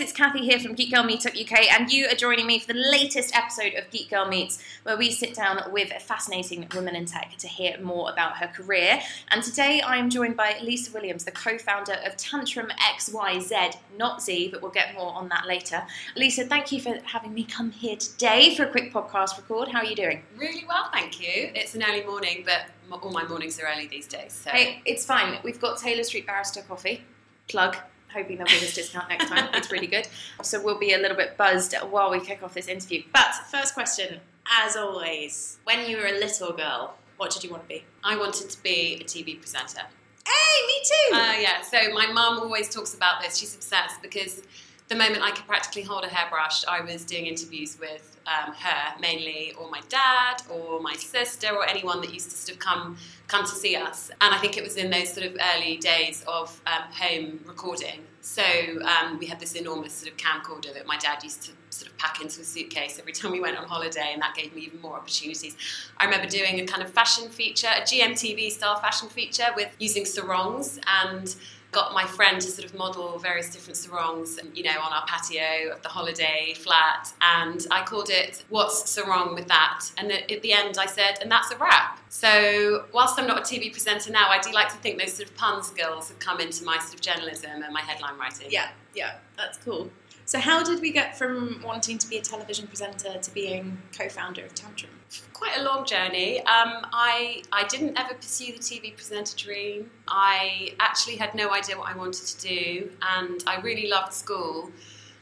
guys, it's Kathy here from Geek Girl Meetup UK, and you are joining me for the latest episode of Geek Girl Meets, where we sit down with a fascinating woman in tech to hear more about her career. And today I am joined by Lisa Williams, the co founder of Tantrum XYZ, not Z, but we'll get more on that later. Lisa, thank you for having me come here today for a quick podcast record. How are you doing? Really well, thank you. It's an early morning, but all my mornings are early these days. So. Hey, it's fine. We've got Taylor Street Baristas coffee. Plug hoping they'll give us discount next time. It's really good. So we'll be a little bit buzzed while we kick off this interview. But first question, as always, when you were a little girl, what did you want to be? I wanted to be a TV presenter. Hey, me too. Uh, yeah. So my mum always talks about this. She's obsessed because the moment I could practically hold a hairbrush, I was doing interviews with um, her mainly, or my dad, or my sister, or anyone that used to sort of come come to see us. And I think it was in those sort of early days of um, home recording. So um, we had this enormous sort of camcorder that my dad used to sort of pack into a suitcase every time we went on holiday, and that gave me even more opportunities. I remember doing a kind of fashion feature, a GMTV style fashion feature with using sarongs and got my friend to sort of model various different sarongs, you know, on our patio of the holiday flat. And I called it What's So Wrong with That? And at the end, I said, And that's a wrap. So, whilst I'm not a TV presenter now, I do like to think those sort of pun skills have come into my sort of journalism and my headline writing. Yeah, yeah, that's cool. So, how did we get from wanting to be a television presenter to being co founder of Tantrum? Quite a long journey. Um, I, I didn't ever pursue the TV presenter dream. I actually had no idea what I wanted to do, and I really loved school,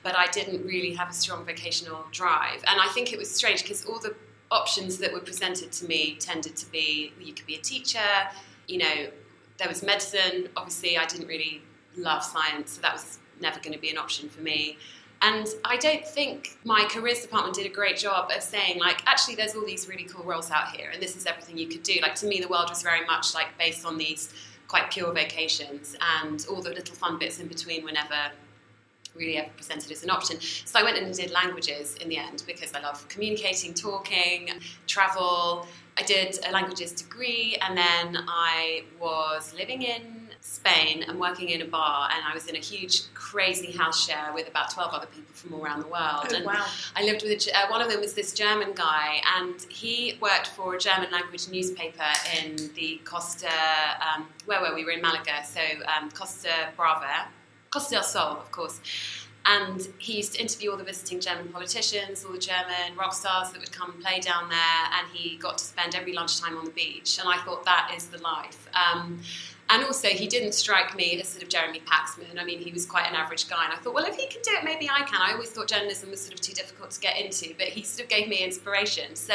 but I didn't really have a strong vocational drive. And I think it was strange because all the options that were presented to me tended to be you could be a teacher, you know, there was medicine. Obviously, I didn't really love science, so that was never going to be an option for me. And I don't think my careers department did a great job of saying, like, actually, there's all these really cool roles out here, and this is everything you could do. Like, to me, the world was very much like based on these quite pure vocations, and all the little fun bits in between were never really ever presented as an option. So I went and did languages in the end because I love communicating, talking, travel. I did a languages degree, and then I was living in Spain and working in a bar, and I was in a huge, crazy house share with about 12 other people from all around the world. Oh, and wow. I lived with a, uh, one of them was this German guy, and he worked for a German language newspaper in the Costa, um, where were we? We were in Malaga, so um, Costa Brava, Costa del Sol, of course. And he used to interview all the visiting German politicians, all the German rock stars that would come and play down there, and he got to spend every lunchtime on the beach. And I thought that is the life. Um, and also, he didn't strike me as sort of Jeremy Paxman. I mean, he was quite an average guy. And I thought, well, if he can do it, maybe I can. I always thought journalism was sort of too difficult to get into, but he sort of gave me inspiration. So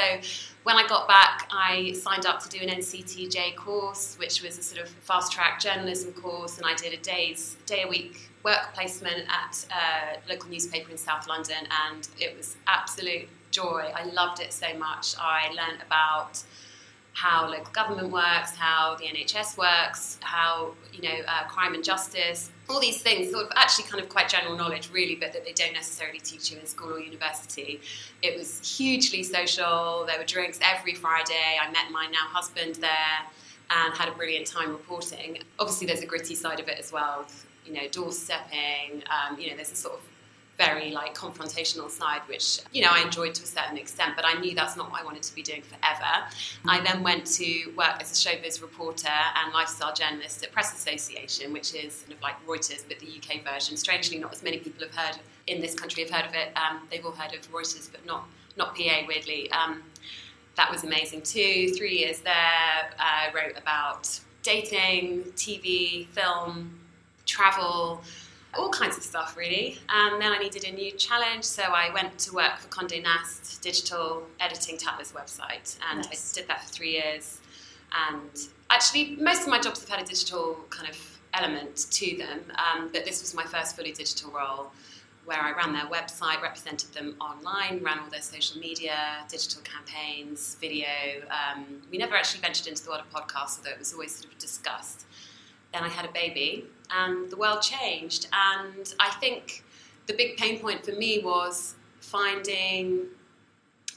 when I got back, I signed up to do an NCTJ course, which was a sort of fast track journalism course. And I did a day's, day a week work placement at a local newspaper in South London. And it was absolute joy. I loved it so much. I learned about how local government works, how the NHS works, how you know uh, crime and justice, all these things, sort of actually kind of quite general knowledge, really, but that they don't necessarily teach you in school or university. It was hugely social. There were drinks every Friday. I met my now husband there and had a brilliant time reporting. Obviously, there's a gritty side of it as well. You know, doorstepping. Um, you know, there's a sort of very like confrontational side, which you know I enjoyed to a certain extent, but I knew that's not what I wanted to be doing forever. I then went to work as a showbiz reporter and lifestyle journalist at Press Association, which is sort of like Reuters but the UK version. Strangely, not as many people have heard in this country have heard of it. Um, they've all heard of Reuters, but not not PA. Weirdly, um, that was amazing too. Three years there, I uh, wrote about dating, TV, film, travel all kinds of stuff really. And then I needed a new challenge, so I went to work for Condé Nast Digital, editing Tatler's website, and nice. I did that for three years. And actually, most of my jobs have had a digital kind of element to them, um, but this was my first fully digital role. Where I ran their website, represented them online, ran all their social media, digital campaigns, video. Um, we never actually ventured into the world of podcasts, although it was always sort of discussed. Then I had a baby, and the world changed. And I think the big pain point for me was finding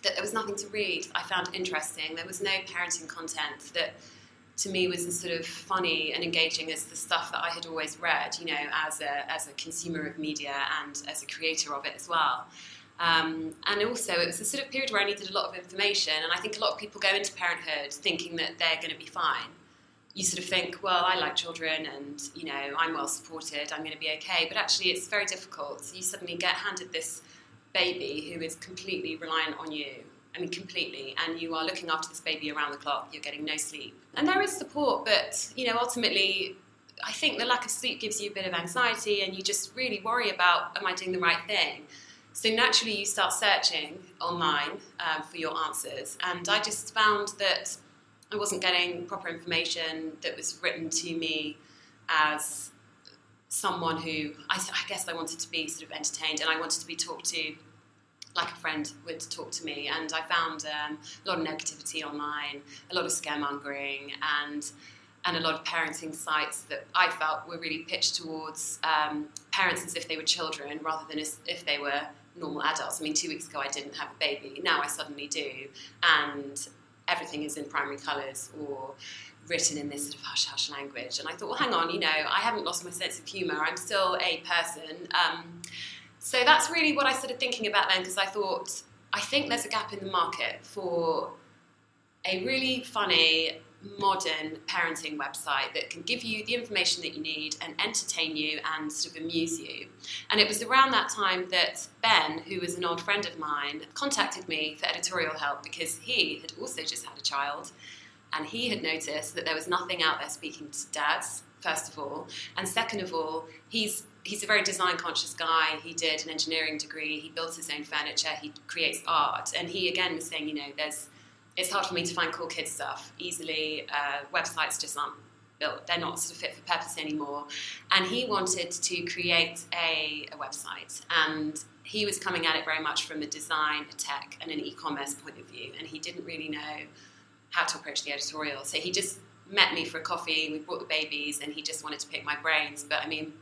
that there was nothing to read I found interesting. There was no parenting content that to me was as sort of funny and engaging as the stuff that I had always read, you know, as a, as a consumer of media and as a creator of it as well. Um, and also, it was a sort of period where I needed a lot of information, and I think a lot of people go into parenthood thinking that they're going to be fine. You sort of think, well, I like children, and you know, I'm well supported, I'm going to be okay. But actually, it's very difficult. So you suddenly get handed this baby who is completely reliant on you. I mean, completely, and you are looking after this baby around the clock. You're getting no sleep, and there is support, but you know, ultimately, I think the lack of sleep gives you a bit of anxiety, and you just really worry about, am I doing the right thing? So naturally, you start searching online um, for your answers, and I just found that I wasn't getting proper information that was written to me as someone who I, I, guess I wanted to be sort of entertained and I wanted to be talked to like a friend would talk to me. And I found um, a lot of negativity online, a lot of scaremongering, and and a lot of parenting sites that I felt were really pitched towards um, parents as if they were children rather than as if they were normal adults. I mean, two weeks ago I didn't have a baby. Now I suddenly do, and everything is in primary colours or written in this sort of hush hush language. And I thought, well, hang on, you know, I haven't lost my sense of humour. I'm still a person. Um, so that's really what I started thinking about then, because I thought, I think there's a gap in the market for a really funny modern parenting website that can give you the information that you need and entertain you and sort of amuse you. And it was around that time that Ben, who was an old friend of mine, contacted me for editorial help because he had also just had a child and he had noticed that there was nothing out there speaking to dads, first of all. And second of all, he's he's a very design conscious guy. He did an engineering degree. He builds his own furniture. He creates art. And he again was saying, you know, there's it's hard for me to find cool kids stuff easily. Uh, websites just aren't built; they're not sort of fit for purpose anymore. And he wanted to create a, a website, and he was coming at it very much from a design, a tech, and an e-commerce point of view. And he didn't really know how to approach the editorial, so he just met me for a coffee. We brought the babies, and he just wanted to pick my brains. But I mean,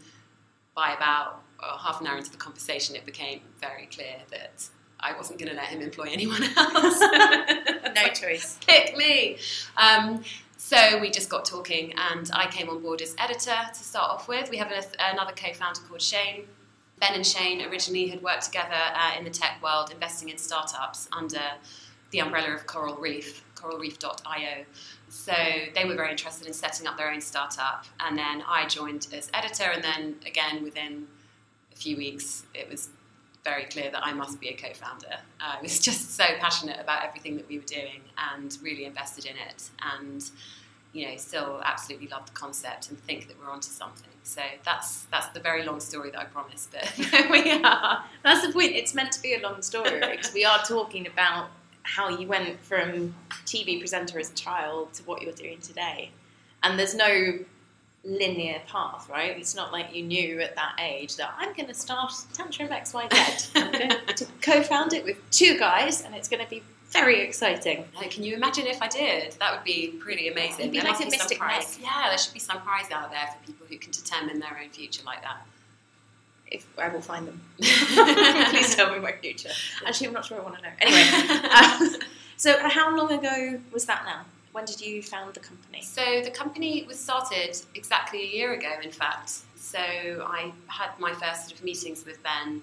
by about uh, half an hour into the conversation, it became very clear that I wasn't going to let him employ anyone else. no choice. Pick me. Um, so we just got talking, and I came on board as editor to start off with. We have a, another co-founder called Shane. Ben and Shane originally had worked together uh, in the tech world, investing in startups under the umbrella of Coral Reef, coralreef.io. So they were very interested in setting up their own startup, and then I joined as editor, and then again within a few weeks, it was very clear that I must be a co-founder. Uh, I was just so passionate about everything that we were doing and really invested in it, and you know, still absolutely love the concept and think that we're onto something. So that's that's the very long story that I promised, but we are. That's the point. It's meant to be a long story because we are talking about how you went from TV presenter as a child to what you're doing today, and there's no linear path, right? It's not like you knew at that age that I'm going to start Tantrum XYZ. I'm going to co-found it with two guys, and it's going to be very exciting. Like, can you imagine if I did? That would be pretty amazing. Be there like a mystic prize. Yeah, there should be some prize out there for people who can determine their own future like that. If I will find them, please tell me my future. Actually, I'm not sure I want to know. Anyway, um, so how long ago was that now? When did you found the company? So the company was started exactly a year ago, in fact. So I had my first sort of meetings with Ben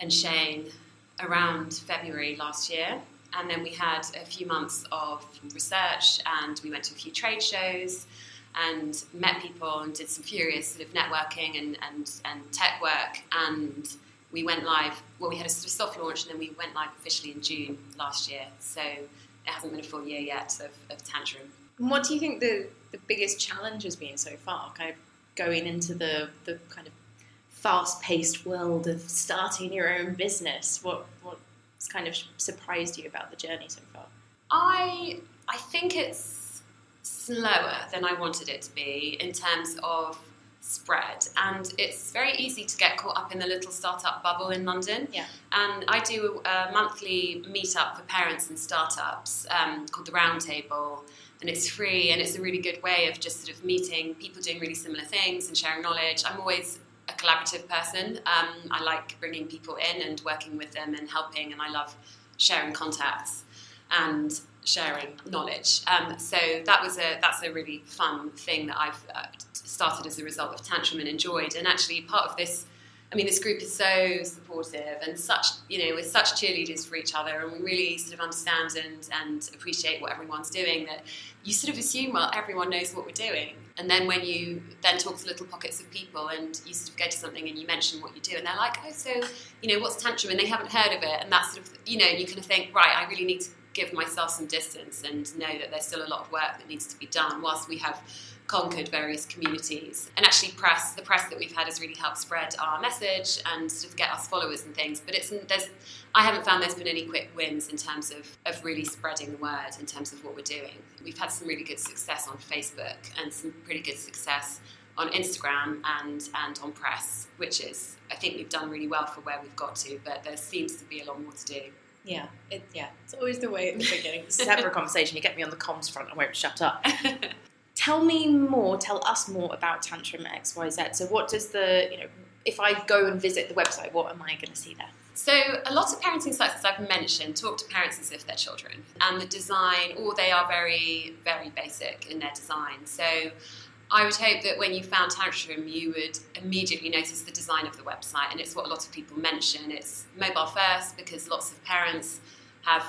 and Shane around February last year. And then we had a few months of research and we went to a few trade shows and met people and did some furious sort of networking and, and, and tech work. And we went live, well, we had a sort of soft launch and then we went live officially in June last year. So it hasn't been a full year yet of, of Tantrum. And what do you think the, the biggest challenge has been so far? Kind of going into the, the kind of fast paced world of starting your own business. What what's kind of surprised you about the journey so far? I I think it's slower than I wanted it to be in terms of spread. And it's very easy to get caught up in the little startup bubble in London. Yeah. And I do a monthly meetup for parents and startups um, called the Roundtable. And it's free and it's a really good way of just sort of meeting people doing really similar things and sharing knowledge. I'm always a collaborative person. Um, I like bringing people in and working with them and helping, and I love sharing contacts. And sharing knowledge. Um, so that was a that's a really fun thing that I've uh, started as a result of tantrum and enjoyed. And actually, part of this, I mean, this group is so supportive and such, you know, we're such cheerleaders for each other, and we really sort of understand and and appreciate what everyone's doing. That you sort of assume well everyone knows what we're doing, and then when you then talk to little pockets of people and you sort of go to something and you mention what you do, and they're like, oh, so you know, what's tantrum, and they haven't heard of it, and that's sort of you know, you kind of think, right, I really need to give myself some distance and know that there's still a lot of work that needs to be done whilst we have conquered various communities. And actually, press the press that we've had has really helped spread our message and sort of get us followers and things. But it's there's I haven't found there's been any quick wins in terms of, of really spreading the word in terms of what we're doing. We've had some really good success on Facebook and some pretty good success on Instagram and and on press, which is I think we've done really well for where we've got to, but there seems to be a lot more to do. Yeah, it, yeah, it's always the way at the beginning. Separate conversation. You get me on the comms front, I won't shut up. tell me more. Tell us more about Tantrum X Y Z. So, what does the you know? If I go and visit the website, what am I going to see there? So, a lot of parenting sites, as I've mentioned, talk to parents as if they're children, and the design, or they are very, very basic in their design. So, I would hope that when you found Tantrum, you would immediately notice the design of the website, and it's what a lot of people mention. It's mobile first because lots of parents have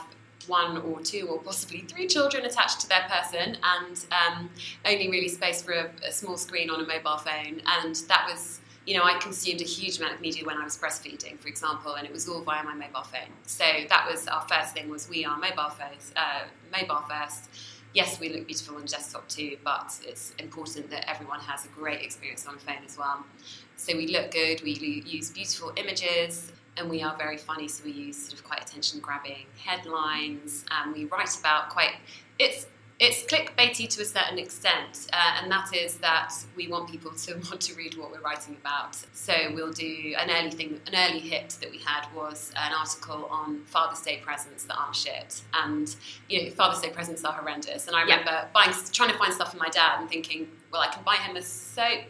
one or two or possibly three children attached to their person, and um, only really space for a, a small screen on a mobile phone. And that was you know, I consumed a huge amount of media when I was breastfeeding, for example, and it was all via my mobile phone. So that was our first thing: was we are mobile first, uh, mobile first yes, we look beautiful on desktop too, but it's important that everyone has a great experience on phone as well. So we look good, we use beautiful images, and we are very funny, so we use sort of quite attention grabbing headlines, and we write about quite. It's it's clickbaity to a certain extent, uh, and that is that we want people to want to read what we're writing about. So we'll do an early thing, an early hit that we had was an article on Father's Day presents that aren't shit, and you know Father's Day presents are horrendous. And I remember yeah. buying, trying to find stuff for my dad and thinking, well, I can buy him a soap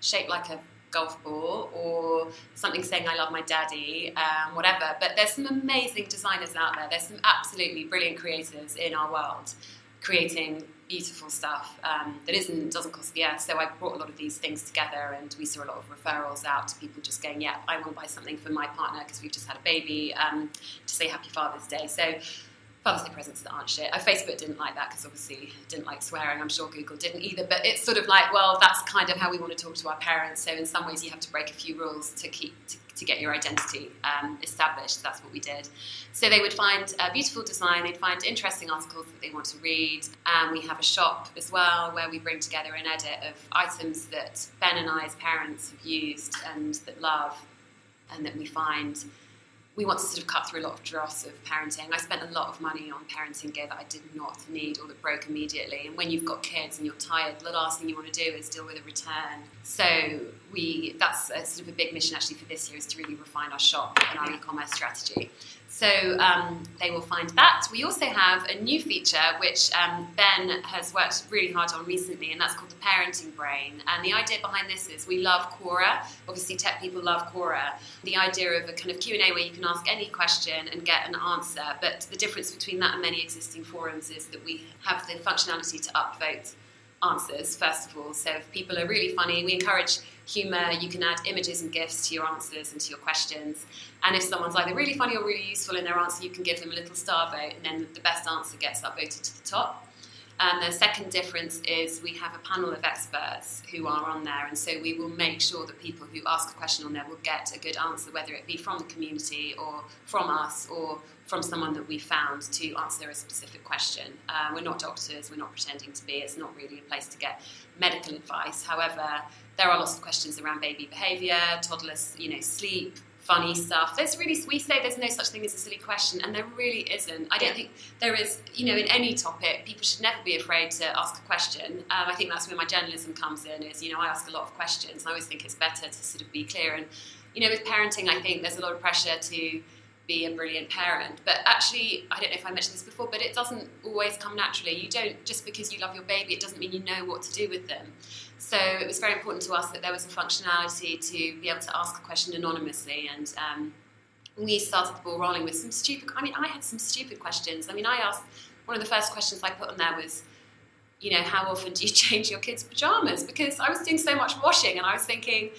shaped like a golf ball or something saying I love my daddy, um, whatever. But there's some amazing designers out there. There's some absolutely brilliant creators in our world creating beautiful stuff um, that isn't doesn't cost the earth. So I brought a lot of these things together, and we saw a lot of referrals out to people just going, "Yeah, I want to buy something for my partner because we've just had a baby um, to say Happy Father's Day." So. Father's Day presents that aren't shit. Facebook didn't like that because obviously didn't like swearing. I'm sure Google didn't either. But it's sort of like, well, that's kind of how we want to talk to our parents. So in some ways, you have to break a few rules to keep to to get your identity um, established. That's what we did. So they would find a beautiful design, they'd find interesting articles that they want to read. And we have a shop as well where we bring together an edit of items that Ben and I, as parents, have used and that love, and that we find we want to sort of cut through a lot of dross of parenting. I spent a lot of money on parenting gear that I did not need or that broke immediately. And when you've got kids and you're tired, the last thing you want to do is deal with a return. So we that's a, sort of a big mission actually for this year is to really refine our shop and our e-commerce strategy. So um, they will find that. We also have a new feature which um, Ben has worked really hard on recently, and that's called the Parenting Brain. And the idea behind this is we love Quora. Obviously, tech people love Quora. The idea of a kind of Q and A where you can ask any question and get an answer. But the difference between that and many existing forums is that we have the functionality to upvote answers first of all. So if people are really funny, we encourage humour. You can add images and GIFs to your answers and to your questions. And if someone's either really funny or really useful in their answer, you can give them a little star vote, and then the best answer gets upvoted to the top. And the second difference is we have a panel of experts who are on there, and so we will make sure that people who ask a question on there will get a good answer, whether it be from the community or from us or from someone that we found to answer a specific question. Uh, we're not doctors, we're not pretending to be, it's not really a place to get medical advice. However, there are lots of questions around baby behaviour, toddlers, you know, sleep, funny stuff. There's really we say there's no such thing as a silly question, and there really isn't. I don't think there is. You know, in any topic, people should never be afraid to ask a question. Um, I think that's where my journalism comes in. Is you know, I ask a lot of questions. I always think it's better to sort of be clear. And you know, with parenting, I think there's a lot of pressure to be a brilliant parent. But actually, I don't know if I mentioned this before, but it doesn't always come naturally. You don't just because you love your baby, it doesn't mean you know what to do with them. So it was very important to us that there was a functionality to be able to ask a question anonymously, and um, we started the ball rolling with some stupid. I mean, I had some stupid questions. I mean, I asked one of the first questions I put on there was, you know, how often do you change your kids' pajamas? Because I was doing so much washing and I was thinking,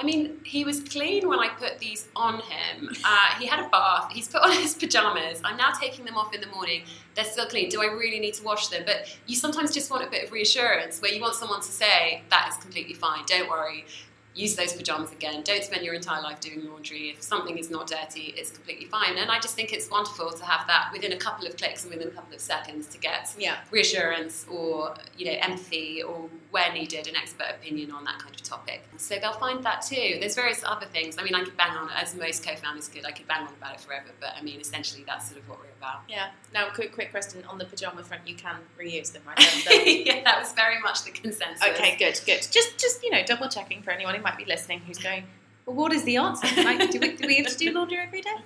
I mean, he was clean when I put these on him. Uh, he had a bath. He's put on his pajamas. I'm now taking them off in the morning. They're still clean. Do I really need to wash them? But you sometimes just want a bit of reassurance where you want someone to say, that is completely fine. Don't worry use those pajamas again. Don't spend your entire life doing laundry. If something is not dirty, it's completely fine. And I just think it's wonderful to have that within a couple of clicks and within a couple of seconds to get yeah. reassurance or you know empathy or where needed an expert opinion on that kind of topic. So they'll find that too. There's various other things. I mean, I could bang on as most co-founders could. I could bang on about it forever, but I mean, essentially that's sort of what we're about. Yeah. Now, quick, quick question on the pajama front. You can reuse them, right? yeah, that was very much the consensus. Okay, good, good. Just, just you know, double checking for anyone who might be listening who's going, well, what is the answer? Like, do we, do we have to do laundry every day?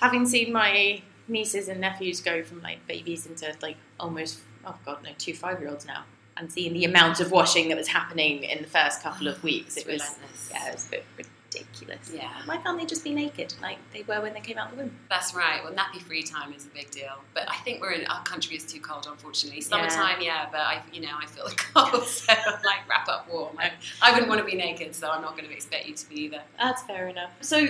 Having seen my nieces and nephews go from like babies into like almost, oh god, no, two five year olds now, and seeing the amount of washing that was happening in the first couple of weeks, it was, yeah, it was a bit ridiculous. Yeah. Why can't they just be naked like they were when they came out the womb? That's right. Well, nappy free time is a big deal, but I think we're in our country is too cold, unfortunately. Summertime, yeah, but I, you know, I feel the cold, so I'm like wrap up warm. I, I wouldn't want to be naked, so I'm not going to expect you to be either. That's fair enough. So,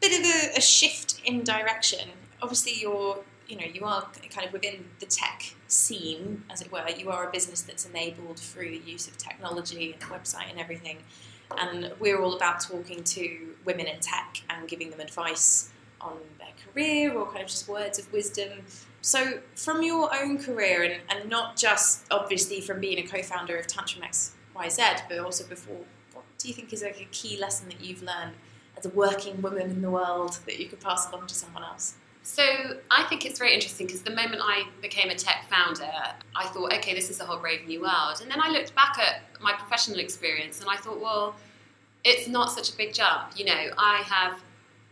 bit of a, a shift in direction. Obviously, you're, you know, you are kind of within the tech scene, as it were. You are a business that's enabled through the use of technology and website and everything. And we're all about talking to women in tech and giving them advice on their career or kind of just words of wisdom. So, from your own career, and, and not just obviously from being a co founder of Tantrum XYZ, but also before, what do you think is like a key lesson that you've learned as a working woman in the world that you could pass along to someone else? So I think it's very interesting because the moment I became a tech founder, I thought, okay, this is a whole brave new world. And then I looked back at my professional experience and I thought, well, it's not such a big jump. You know, I have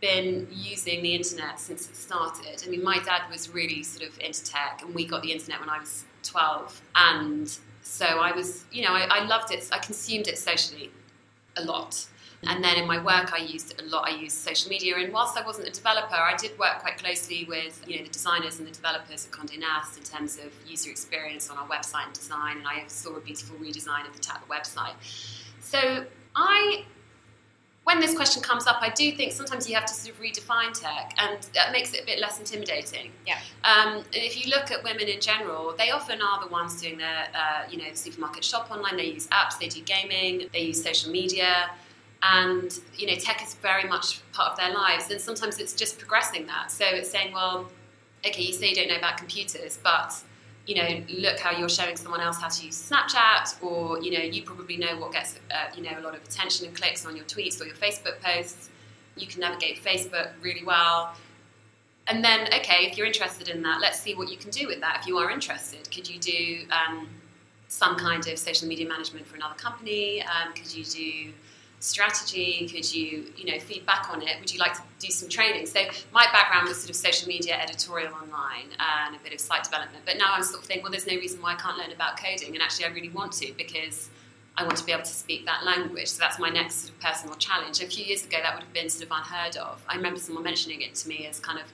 been using the internet since it started. I mean, my dad was really sort of into tech, and we got the internet when I was 12. And so I was, you know, I, I loved it. I consumed it socially a lot. And then in my work, I used a lot. I used social media, and whilst I wasn't a developer, I did work quite closely with you know the designers and the developers at Condé Nast in terms of user experience on our website and design. And I saw a beautiful redesign of the Tatler website. So I when this question comes up, I do think sometimes you have to sort of redefine tech, and that makes it a bit less intimidating. Yeah. Um, and if you look at women in general, they often are the ones doing their, uh, you know, supermarket shop online. They use apps, they do gaming, they use social media, and you know, tech is very much part of their lives. And sometimes it's just progressing that. So it's saying, well, okay, you say you don't know about computers, but you know, look how you're showing someone else how to use Snapchat, or you know, you probably know what gets uh, you know a lot of attention and clicks on your tweets or your Facebook posts. You can navigate Facebook really well. And then, okay, if you're interested in that, let's see what you can do with that. If you are interested, could you do um, some kind of social media management for another company? Um, could you do strategy? Could you, you know, feedback on it? Would you like to do some training? So my background was sort of social media, editorial online, uh, and a bit of site development. But now I'm sort of thinking, well, there's no reason why I can't learn about coding, and actually I really want to because I want to be able to speak that language. So that's my next sort of personal challenge. A few years ago, that would have been sort of unheard of. I remember someone mentioning it to me as kind of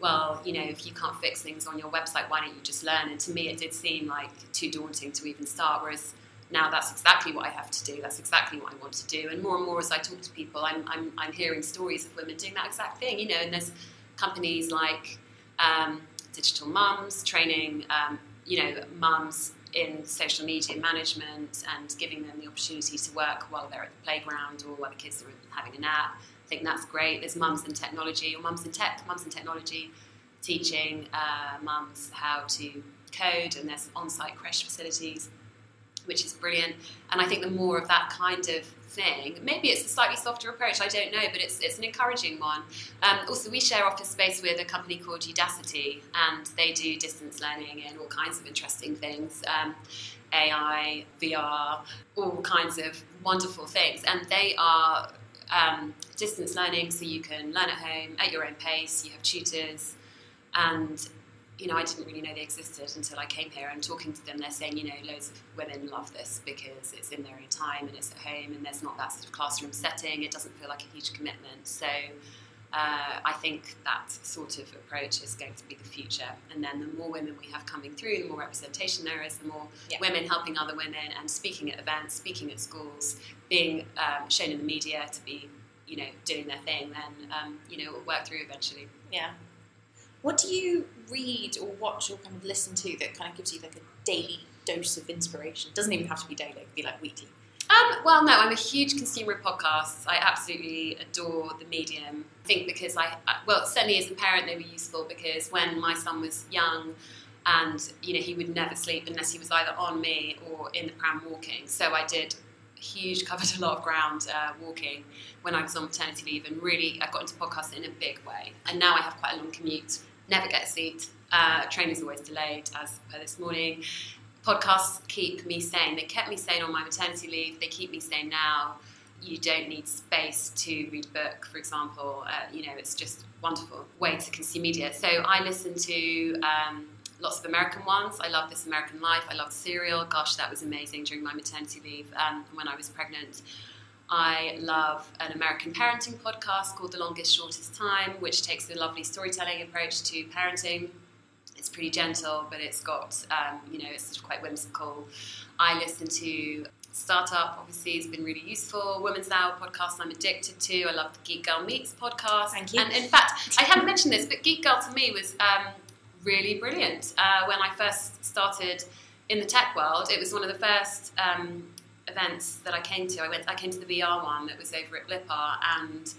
well, you know, if you can't fix things on your website, why don't you just learn? And to me, it did seem like too daunting to even start. Whereas now that's exactly what I have to do. That's exactly what I want to do. And more and more as I talk to people, I'm, I'm, I'm hearing stories of women doing that exact thing, you know, and there's companies like um, Digital Mums training, um, you know, mums in social media management and giving them the opportunity to work while they're at the playground or while the kids are having a nap. I think that's great. There's mums in technology or mums in tech, mums in technology, teaching uh, mums how to code, and there's on-site crash facilities which is brilliant. And I think the more of that kind of thing, maybe it's a slightly softer approach, I don't know, but it's, it's an encouraging one. Um, also, we share office space with a company called Udacity, and they do distance learning and all kinds of interesting things. Um, AI, VR, all kinds of wonderful things. And they are um, distance learning, so you can learn at home at your own pace, you have tutors, and you know, I didn't really know they existed until I came here. I'm talking to them, they're saying, you know, loads of women love this because it's in their own time and it's at home and there's not that sort of classroom setting. It doesn't feel like a huge commitment. So uh, I think that sort of approach is going to be the future. And then the more women we have coming through, the more representation there is, the more Yeah. women helping other women and speaking at events, speaking at schools, being um, shown in the media to be, you know, doing their thing, then, um, you know, it will work through eventually. Yeah. What do you read or watch or kind of listen to that kind of gives you like a daily dose of inspiration? Doesn't even have to be daily; it could be like weekly. Um, well, no, I'm a huge consumer of podcasts. I absolutely adore the medium. I think because I, I- well, certainly as a parent, they were useful because when my son was young, and you know, he would never sleep unless he was either on me or in the pram walking. So I did huge, covered a lot of ground uh, walking when I was on maternity leave, and really I got into podcasts in a big way. And now I have quite a long commute, never get a seat. Uh, train is always delayed, as per this morning podcasts keep me sane. They kept me sane on my maternity leave. They keep me sane now. You don't need space to read a book, for example. Uh, you know, it's just wonderful way to consume media. So I listen to um, lots of American ones. I love This American Life. I love Serial. Gosh, that was amazing during my maternity leave um, when I was pregnant. I love an American parenting podcast called The Longest Shortest Time, which takes a lovely storytelling approach to parenting it's pretty gentle, but it's got, um, you know, it's sort of quite whimsical. I listen to Startup, obviously, has been really useful. Women's Hour podcast, I'm addicted to. I love the Geek Girl Meets podcast. Thank you. And in fact, I haven't mentioned this, but Geek Girl to me was um, really brilliant. Uh, when I first started in the tech world, it was one of the first um, events that I came to. I went, I came to the VR one that was over at Blippar, and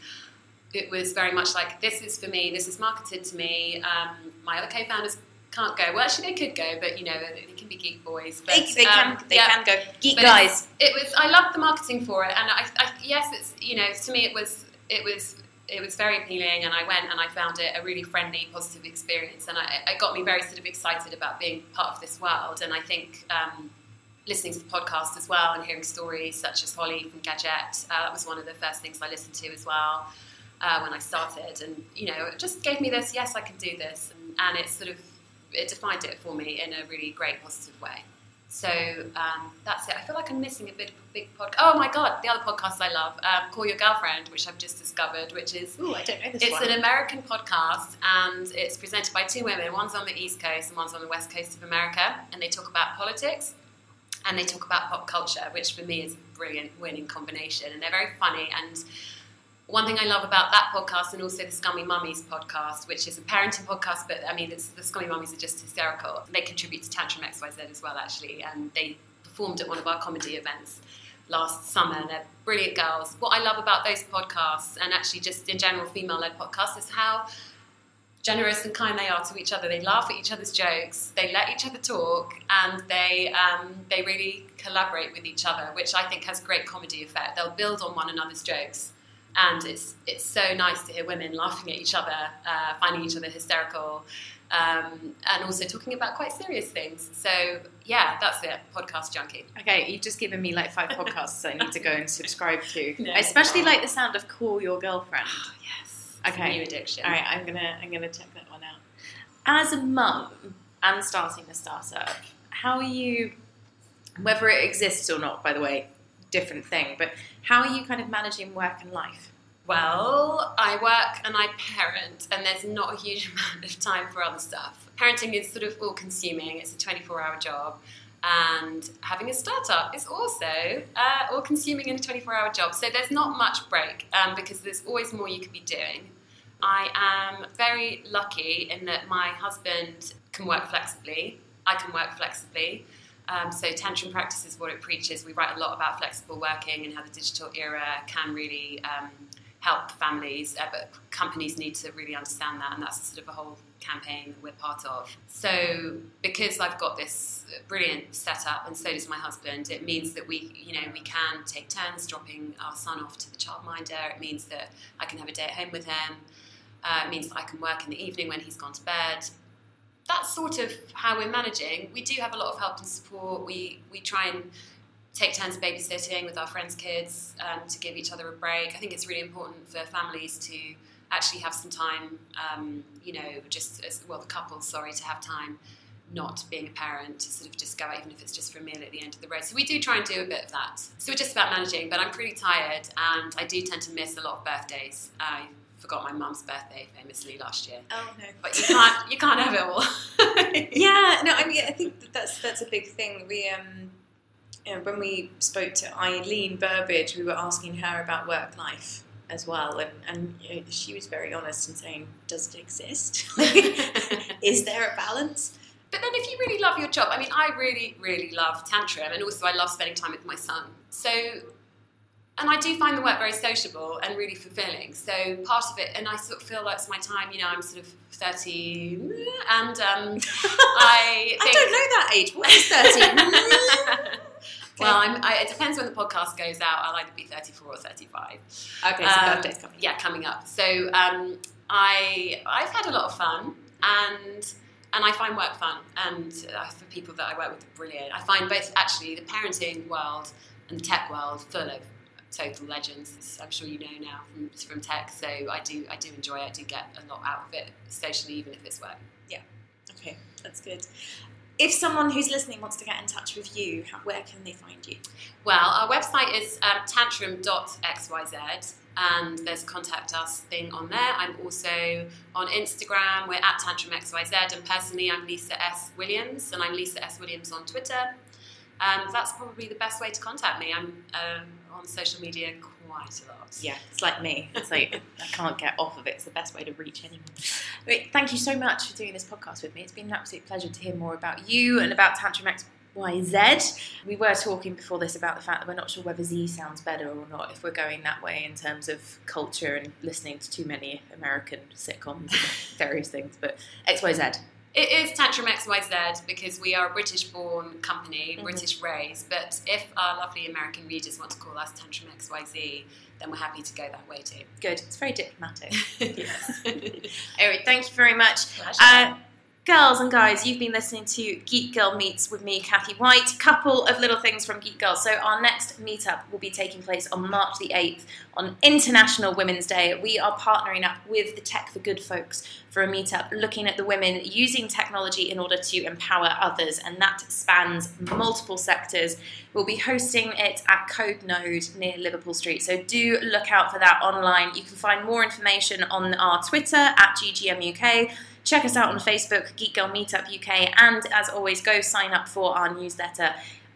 it was very much like this is for me. This is marketed to me. Um, my other co-founders can't go. Well, actually, they could go, but you know, they can be geek boys. But, They, they can um, they yeah. can go geek But guys. It was. I loved the marketing for it, and I, I, yes, it's you know, to me, it was it was it was very appealing, and I went and I found it a really friendly, positive experience, and I, it got me very sort of excited about being part of this world. And I think um, listening to the podcast as well and hearing stories such as Holly from Gadgette, uh, that was one of the first things I listened to as well uh, when I started, and you know, it just gave me this. Yes, I can do this, and, and it sort of it defined it for me in a really great, positive way. So um, that's it. I feel like I'm missing a big, big podcast. Oh my god, the other podcast I love, um, Call Your Girlfriend, which I've just discovered, which is Ooh, I don't know this it's one. an American podcast and it's presented by two women. One's on the East Coast and one's on the West Coast of America, and they talk about politics and they talk about pop culture, which for me is a brilliant winning combination. And they're very funny and one thing I love about that podcast and also the Scummy Mummies podcast, which is a parenting podcast, but I mean, the Scummy Mummies are just hysterical. They contribute to Tantrum XYZ as well, actually, and they performed at one of our comedy events last summer. They're brilliant girls. What I love about those podcasts, and actually just in general female led podcasts, is how generous and kind they are to each other. They laugh at each other's jokes, they let each other talk, and they um, they really collaborate with each other, which I think has great comedy effect. They'll build on one another's jokes, and it's it's so nice to hear women laughing at each other, uh, finding each other hysterical. Um, and also talking about quite serious things. So yeah, that's it. Podcast junkie. Okay, you've just given me like five podcasts I need to go and subscribe to. No. I especially like the sound of "Call Your Girlfriend." yes. Okay. New addiction. All right, I'm gonna I'm gonna check that one out. As a mum and starting a startup, how are you? Whether it exists or not, by the way, different thing. But how are you kind of managing work and life? Well, I work and I parent, and there's not a huge amount of time for other stuff. Parenting is sort of all consuming, it's a 24 hour job, and having a startup is also uh, all consuming in a 24 hour job. So there's not much break um, because there's always more you could be doing. I am very lucky in that my husband can work flexibly, I can work flexibly. Um, so Tantrum Practice is what it preaches. We write a lot about flexible working and how the digital era can really um, help families, uh, but companies need to really understand that, and that's sort of a whole campaign that we're part of. So because I've got this brilliant setup, and so does my husband, it means that we, you know, we can take turns dropping our son off to the childminder. It means that I can have a day at home with him. Uh, means that I can work in the evening when he's gone to bed that's sort of how we're managing. We do have a lot of help and support. We we try and take turns babysitting with our friends' kids um, to give each other a break. I think it's really important for families to actually have some time. Um, you know, just as well the couples, sorry, to have time. Not being a parent to sort of just go out, even if it's just for a meal at the end of the road. So we do try and do a bit of that. So we're just about managing, but I'm pretty tired, and I do tend to miss a lot of birthdays. I forgot my mum's birthday famously last year. Oh no. But you can't you can't have it all. yeah, no, I mean, I think that that's that's a big thing. We um, you know, when we spoke to Eileen Burbridge, we were asking her about work life as well, and and you know, she was very honest in saying, "Does it exist? Is there a balance?" But then, if you really love your job, I mean, I really, really love tantrum, and also I love spending time with my son. So, and I do find the work very sociable and really fulfilling. So, part of it, and I sort of feel like it's my time. You know, I'm sort of thirty, and um, I. I don't know that age. What is thirty? Well, I'm, I, it depends when the podcast goes out. I'll either be 34 or 35. Okay, so Um, birthday's coming. Yeah, coming up. So um, I I've had a lot of fun, and and I find work fun, and uh, the people that I work with are brilliant. I find both actually the parenting world and the tech world full of total legends. I'm sure you know now from from tech. So I do I do enjoy it. I do get a lot out of it socially, even if it's work. Yeah. Okay, that's good. If someone who's listening wants to get in touch with you, where can they find you? Well, our website is um, tantrum.xyz and there's a contact us thing on there. I'm also on Instagram, we're at tantrumxyz, and personally, I'm Lisa S. Williams, and I'm Lisa S. Williams on Twitter. Um, that's probably the best way to contact me. I'm um, on social media quite a lot. Yeah, it's like me. It's like I can't get off of it. It's the best way to reach anyone. Thank you so much for doing this podcast with me. It's been an absolute pleasure to hear more about you and about Tantrum XYZ. We were talking before this about the fact that we're not sure whether Z sounds better or not if we're going that way in terms of culture and listening to too many American sitcoms and various things. But XYZ. It is Tantrum XYZ because we are a British born company, Mhm. British raised, but if our lovely American readers want to call us Tantrum XYZ, then we're happy to go that way too. Good. It's very diplomatic. yes. anyway, thank you very much. Girls and guys, you've been listening to Geek Girl Meets with me, Kathy White. Couple of little things from Geek Girl. So, our next meetup will be taking place on March the 8th on International Women's Day. We are partnering up with the Tech for Good folks for a meetup looking at the women using technology in order to empower others, and that spans multiple sectors. We'll be hosting it at Code Node near Liverpool Street, so do look out for that online. You can find more information on our Twitter at GGMUK. Check us out on Facebook, Geek Girl Meetup UK, and as always, go sign up for our newsletter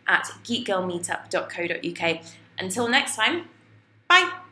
at geekgirlmeetup.co.uk. Until next time, bye.